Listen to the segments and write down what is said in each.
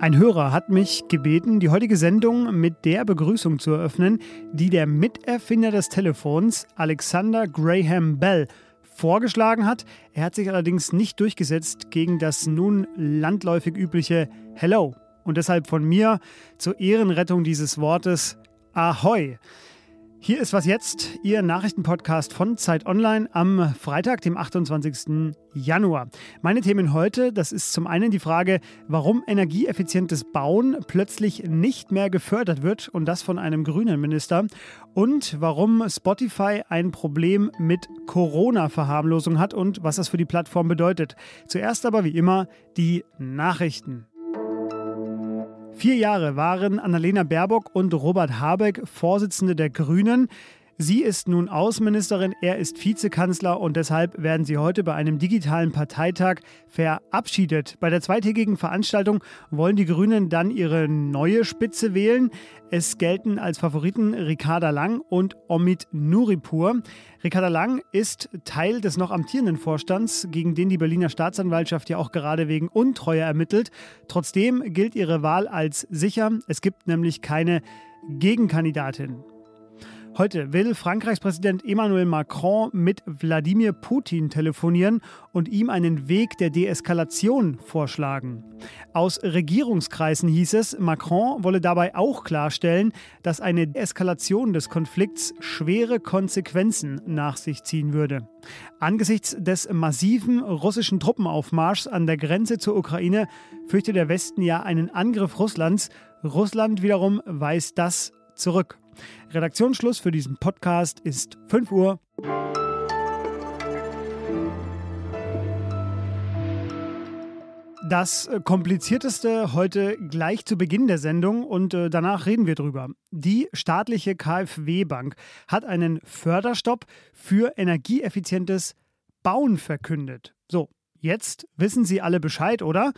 Ein Hörer hat mich gebeten, die heutige Sendung mit der Begrüßung zu eröffnen, die der Miterfinder des Telefons, Alexander Graham Bell, vorgeschlagen hat. Er hat sich allerdings nicht durchgesetzt gegen das nun landläufig übliche Hello. Und deshalb von mir zur Ehrenrettung dieses Wortes Ahoi. Hier ist was jetzt, Ihr Nachrichtenpodcast von Zeit Online am Freitag, dem 28. Januar. Meine Themen heute, das ist zum einen die Frage, warum energieeffizientes Bauen plötzlich nicht mehr gefördert wird und das von einem grünen Minister und warum Spotify ein Problem mit Corona-Verharmlosung hat und was das für die Plattform bedeutet. Zuerst aber wie immer die Nachrichten. Vier Jahre waren Annalena Baerbock und Robert Habeck Vorsitzende der Grünen. Sie ist nun Außenministerin, er ist Vizekanzler und deshalb werden sie heute bei einem digitalen Parteitag verabschiedet. Bei der zweitägigen Veranstaltung wollen die Grünen dann ihre neue Spitze wählen. Es gelten als Favoriten Ricarda Lang und Omid Nuripur. Ricarda Lang ist Teil des noch amtierenden Vorstands, gegen den die Berliner Staatsanwaltschaft ja auch gerade wegen Untreue ermittelt. Trotzdem gilt ihre Wahl als sicher. Es gibt nämlich keine Gegenkandidatin. Heute will Frankreichs Präsident Emmanuel Macron mit Wladimir Putin telefonieren und ihm einen Weg der Deeskalation vorschlagen. Aus Regierungskreisen hieß es, Macron wolle dabei auch klarstellen, dass eine Deeskalation des Konflikts schwere Konsequenzen nach sich ziehen würde. Angesichts des massiven russischen Truppenaufmarschs an der Grenze zur Ukraine fürchtet der Westen ja einen Angriff Russlands. Russland wiederum weist das zurück. Redaktionsschluss für diesen Podcast ist 5 Uhr. Das äh, komplizierteste heute gleich zu Beginn der Sendung und äh, danach reden wir drüber. Die staatliche KfW-Bank hat einen Förderstopp für energieeffizientes Bauen verkündet. So, jetzt wissen Sie alle Bescheid, oder?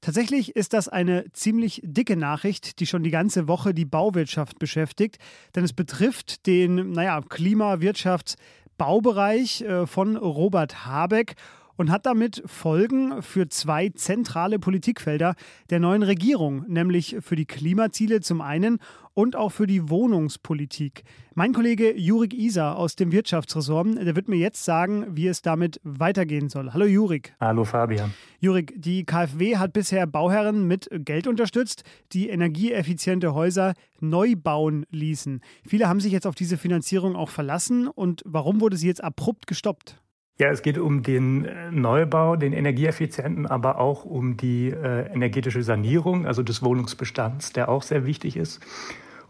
Tatsächlich ist das eine ziemlich dicke Nachricht, die schon die ganze Woche die Bauwirtschaft beschäftigt, denn es betrifft den, naja, Klimawirtschafts- Baubereich äh, von Robert Habeck und hat damit Folgen für zwei zentrale Politikfelder der neuen Regierung, nämlich für die Klimaziele zum einen und auch für die Wohnungspolitik. Mein Kollege Jurik Isa aus dem Wirtschaftsressort, der wird mir jetzt sagen, wie es damit weitergehen soll. Hallo Jurik. Hallo Fabian. Jurik, die KfW hat bisher Bauherren mit Geld unterstützt, die energieeffiziente Häuser neu bauen ließen. Viele haben sich jetzt auf diese Finanzierung auch verlassen und warum wurde sie jetzt abrupt gestoppt? Ja, es geht um den äh, Neubau, den energieeffizienten, aber auch um die äh, energetische Sanierung, also des Wohnungsbestands, der auch sehr wichtig ist.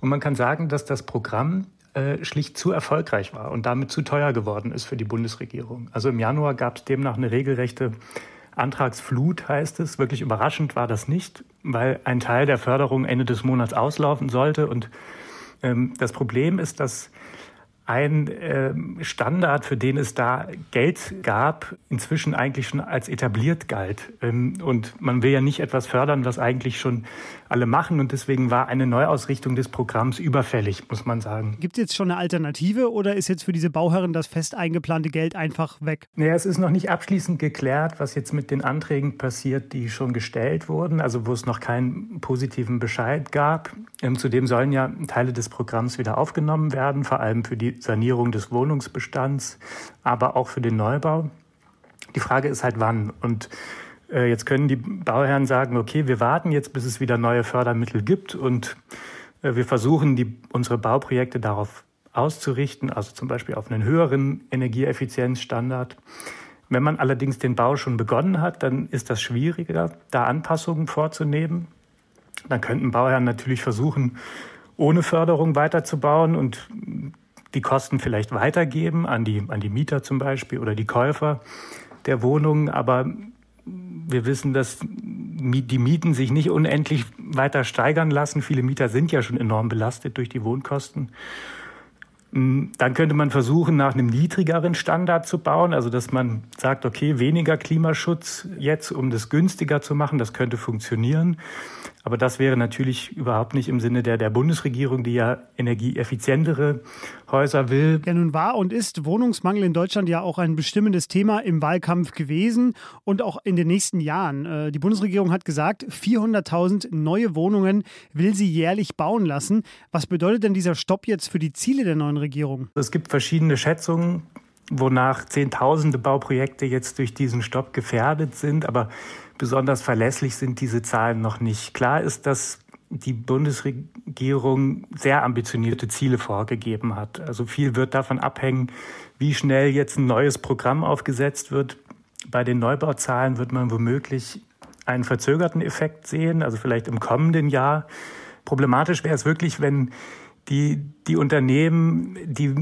Und man kann sagen, dass das Programm äh, schlicht zu erfolgreich war und damit zu teuer geworden ist für die Bundesregierung. Also im Januar gab es demnach eine regelrechte Antragsflut, heißt es. Wirklich überraschend war das nicht, weil ein Teil der Förderung Ende des Monats auslaufen sollte. Und ähm, das Problem ist, dass ein ähm, Standard, für den es da Geld gab, inzwischen eigentlich schon als etabliert galt. Ähm, und man will ja nicht etwas fördern, was eigentlich schon alle machen. Und deswegen war eine Neuausrichtung des Programms überfällig, muss man sagen. Gibt es jetzt schon eine Alternative oder ist jetzt für diese Bauherren das fest eingeplante Geld einfach weg? Naja, es ist noch nicht abschließend geklärt, was jetzt mit den Anträgen passiert, die schon gestellt wurden, also wo es noch keinen positiven Bescheid gab. Ähm, zudem sollen ja Teile des Programms wieder aufgenommen werden, vor allem für die Sanierung des Wohnungsbestands, aber auch für den Neubau. Die Frage ist halt wann. Und äh, jetzt können die Bauherren sagen, okay, wir warten jetzt, bis es wieder neue Fördermittel gibt und äh, wir versuchen, die, unsere Bauprojekte darauf auszurichten, also zum Beispiel auf einen höheren Energieeffizienzstandard. Wenn man allerdings den Bau schon begonnen hat, dann ist das schwieriger, da Anpassungen vorzunehmen. Dann könnten Bauherren natürlich versuchen, ohne Förderung weiterzubauen und die Kosten vielleicht weitergeben an die, an die Mieter zum Beispiel oder die Käufer der Wohnungen. Aber wir wissen, dass die Mieten sich nicht unendlich weiter steigern lassen. Viele Mieter sind ja schon enorm belastet durch die Wohnkosten. Hm, dann könnte man versuchen, nach einem niedrigeren Standard zu bauen, also dass man sagt, okay, weniger Klimaschutz jetzt, um das günstiger zu machen, das könnte funktionieren. Aber das wäre natürlich überhaupt nicht im Sinne der, der Bundesregierung, die ja energieeffizientere Häuser will. Ja, nun war und ist Wohnungsmangel in Deutschland ja auch ein bestimmendes Thema im Wahlkampf gewesen und auch in den nächsten Jahren. Äh, die Bundesregierung hat gesagt, 400.000 neue Wohnungen will sie jährlich bauen lassen. Was bedeutet denn dieser Stopp jetzt für die Ziele der neuen Regierung? Es gibt verschiedene Schätzungen wonach Zehntausende Bauprojekte jetzt durch diesen Stopp gefährdet sind. Aber besonders verlässlich sind diese Zahlen noch nicht. Klar ist, dass die Bundesregierung sehr ambitionierte Ziele vorgegeben hat. Also viel wird davon abhängen, wie schnell jetzt ein neues Programm aufgesetzt wird. Bei den Neubauzahlen wird man womöglich einen verzögerten Effekt sehen, also vielleicht im kommenden Jahr. Problematisch wäre es wirklich, wenn die, die Unternehmen, die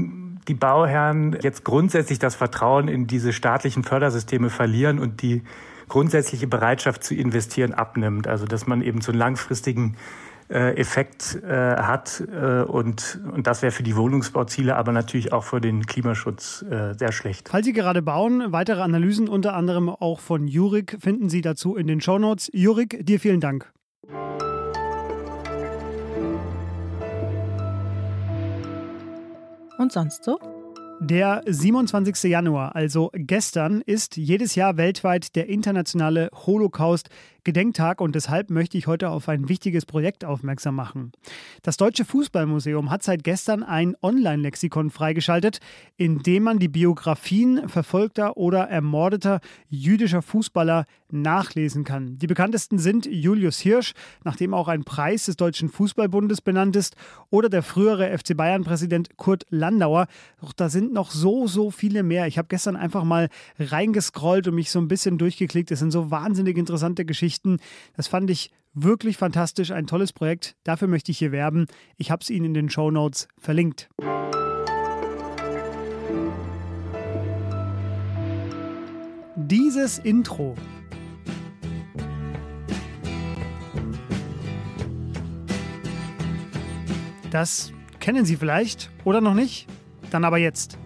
die Bauherren jetzt grundsätzlich das Vertrauen in diese staatlichen Fördersysteme verlieren und die grundsätzliche Bereitschaft zu investieren abnimmt. Also dass man eben so einen langfristigen äh, Effekt äh, hat äh, und, und das wäre für die Wohnungsbauziele, aber natürlich auch für den Klimaschutz äh, sehr schlecht. Falls Sie gerade bauen, weitere Analysen unter anderem auch von Jurik finden Sie dazu in den Shownotes. Jurik, dir vielen Dank. Und sonst so? Der 27. Januar, also gestern, ist jedes Jahr weltweit der internationale Holocaust Gedenktag und deshalb möchte ich heute auf ein wichtiges Projekt aufmerksam machen. Das Deutsche Fußballmuseum hat seit gestern ein Online-Lexikon freigeschaltet, in dem man die Biografien verfolgter oder ermordeter jüdischer Fußballer nachlesen kann. Die bekanntesten sind Julius Hirsch, nach dem auch ein Preis des Deutschen Fußballbundes benannt ist, oder der frühere FC Bayern-Präsident Kurt Landauer. Doch da sind noch so, so viele mehr. Ich habe gestern einfach mal reingescrollt und mich so ein bisschen durchgeklickt. Es sind so wahnsinnig interessante Geschichten Geschichten. Das fand ich wirklich fantastisch, ein tolles Projekt. Dafür möchte ich hier werben. Ich habe es Ihnen in den Show Notes verlinkt. Dieses Intro Das kennen Sie vielleicht oder noch nicht? Dann aber jetzt.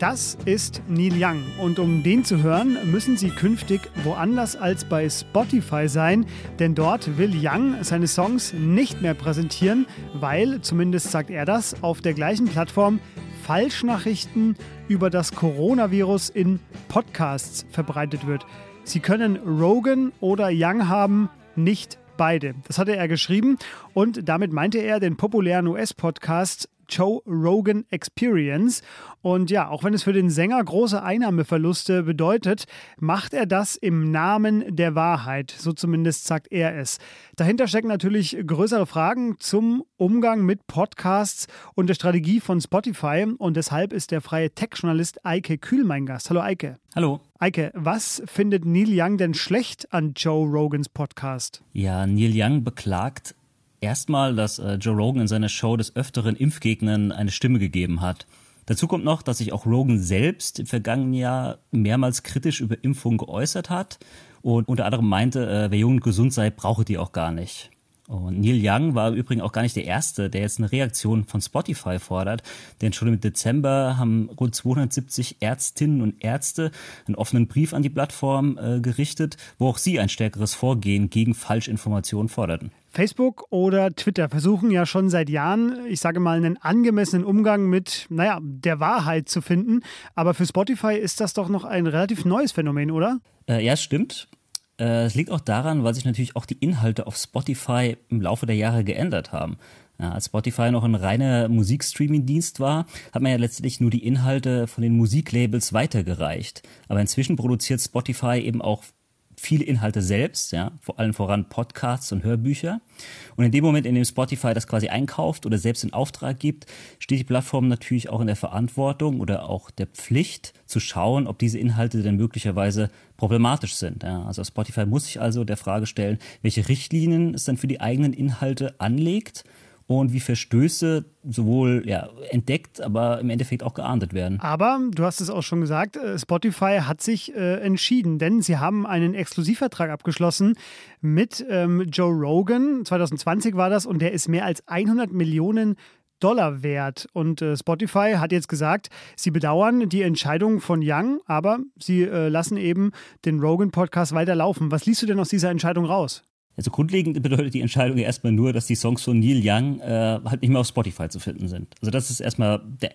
Das ist Neil Young und um den zu hören, müssen Sie künftig woanders als bei Spotify sein, denn dort will Young seine Songs nicht mehr präsentieren, weil, zumindest sagt er das, auf der gleichen Plattform Falschnachrichten über das Coronavirus in Podcasts verbreitet wird. Sie können Rogan oder Young haben, nicht beide. Das hatte er geschrieben und damit meinte er den populären US-Podcast Joe Rogan Experience. Und ja, auch wenn es für den Sänger große Einnahmeverluste bedeutet, macht er das im Namen der Wahrheit. So zumindest sagt er es. Dahinter stecken natürlich größere Fragen zum Umgang mit Podcasts und der Strategie von Spotify. Und deshalb ist der freie Tech-Journalist Eike Kühl mein Gast. Hallo Eike. Hallo. Eike, was findet Neil Young denn schlecht an Joe Rogans Podcast? Ja, Neil Young beklagt erstmal, dass äh, Joe Rogan in seiner Show des Öfteren Impfgegnern eine Stimme gegeben hat. Dazu kommt noch, dass sich auch Rogan selbst im vergangenen Jahr mehrmals kritisch über Impfungen geäußert hat und unter anderem meinte, äh, wer jung und gesund sei, brauche die auch gar nicht. Und Neil Young war übrigens auch gar nicht der Erste, der jetzt eine Reaktion von Spotify fordert, denn schon im Dezember haben rund 270 Ärztinnen und Ärzte einen offenen Brief an die Plattform äh, gerichtet, wo auch sie ein stärkeres Vorgehen gegen Falschinformationen forderten. Facebook oder Twitter versuchen ja schon seit Jahren, ich sage mal, einen angemessenen Umgang mit, naja, der Wahrheit zu finden. Aber für Spotify ist das doch noch ein relativ neues Phänomen, oder? Äh, ja, stimmt. Äh, es liegt auch daran, weil sich natürlich auch die Inhalte auf Spotify im Laufe der Jahre geändert haben. Ja, als Spotify noch ein reiner Musikstreaming-Dienst war, hat man ja letztlich nur die Inhalte von den Musiklabels weitergereicht. Aber inzwischen produziert Spotify eben auch viele Inhalte selbst, ja, vor allem voran Podcasts und Hörbücher. Und in dem Moment, in dem Spotify das quasi einkauft oder selbst in Auftrag gibt, steht die Plattform natürlich auch in der Verantwortung oder auch der Pflicht zu schauen, ob diese Inhalte denn möglicherweise problematisch sind. Ja. Also Spotify muss sich also der Frage stellen, welche Richtlinien es dann für die eigenen Inhalte anlegt und wie Verstöße sowohl ja, entdeckt, aber im Endeffekt auch geahndet werden. Aber du hast es auch schon gesagt, äh, Spotify hat sich äh, entschieden, denn sie haben einen Exklusivvertrag abgeschlossen mit ähm, Joe Rogan. 2020 war das und der ist mehr als 100 Millionen Dollar wert. Und äh, Spotify hat jetzt gesagt, sie bedauern die Entscheidung von Young, aber sie äh, lassen eben den Rogan-Podcast weiterlaufen. Was liest du denn aus dieser Entscheidung raus? Also grundlegend bedeutet die Entscheidung ja erstmal nur, dass die Songs von Neil Young äh, halt nicht mehr auf Spotify zu finden sind. Also das ist erstmal der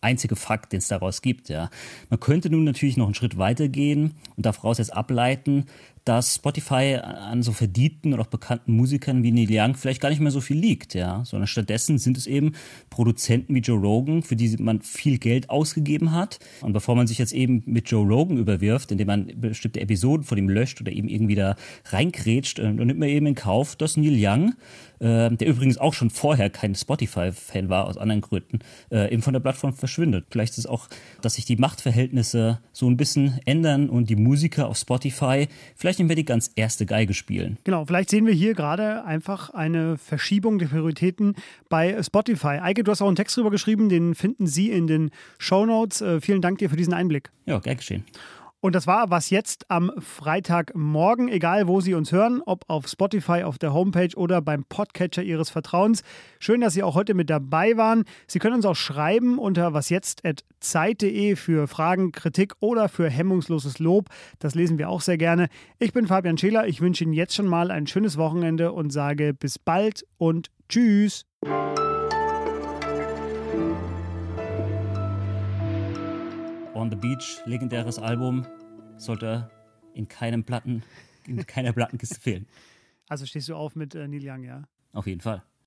einzige Fakt, den es daraus gibt. Ja. Man könnte nun natürlich noch einen Schritt weiter gehen und daraus jetzt ableiten, dass Spotify an so verdienten und auch bekannten Musikern wie Neil Young vielleicht gar nicht mehr so viel liegt, ja, sondern stattdessen sind es eben Produzenten wie Joe Rogan, für die man viel Geld ausgegeben hat. Und bevor man sich jetzt eben mit Joe Rogan überwirft, indem man bestimmte Episoden von ihm löscht oder eben irgendwie da reinkrätscht, dann nimmt man eben in Kauf, dass Neil Young äh, der übrigens auch schon vorher kein Spotify-Fan war, aus anderen Gründen, äh, eben von der Plattform verschwindet. Vielleicht ist es auch, dass sich die Machtverhältnisse so ein bisschen ändern und die Musiker auf Spotify vielleicht nicht mehr die ganz erste Geige spielen. Genau, vielleicht sehen wir hier gerade einfach eine Verschiebung der Prioritäten bei Spotify. Eike, du hast auch einen Text drüber geschrieben, den finden Sie in den Show Notes. Äh, vielen Dank dir für diesen Einblick. Ja, gern geschehen. Und das war was jetzt am Freitagmorgen, egal wo Sie uns hören, ob auf Spotify, auf der Homepage oder beim Podcatcher Ihres Vertrauens. Schön, dass Sie auch heute mit dabei waren. Sie können uns auch schreiben unter wasjetzt.zeit.de für Fragen, Kritik oder für hemmungsloses Lob. Das lesen wir auch sehr gerne. Ich bin Fabian Scheler. Ich wünsche Ihnen jetzt schon mal ein schönes Wochenende und sage bis bald und tschüss. On the Beach, legendäres Album, sollte in keinem Platten, in keiner Plattenkiste fehlen. Also stehst du auf mit äh, Neil Young, ja? Auf jeden Fall.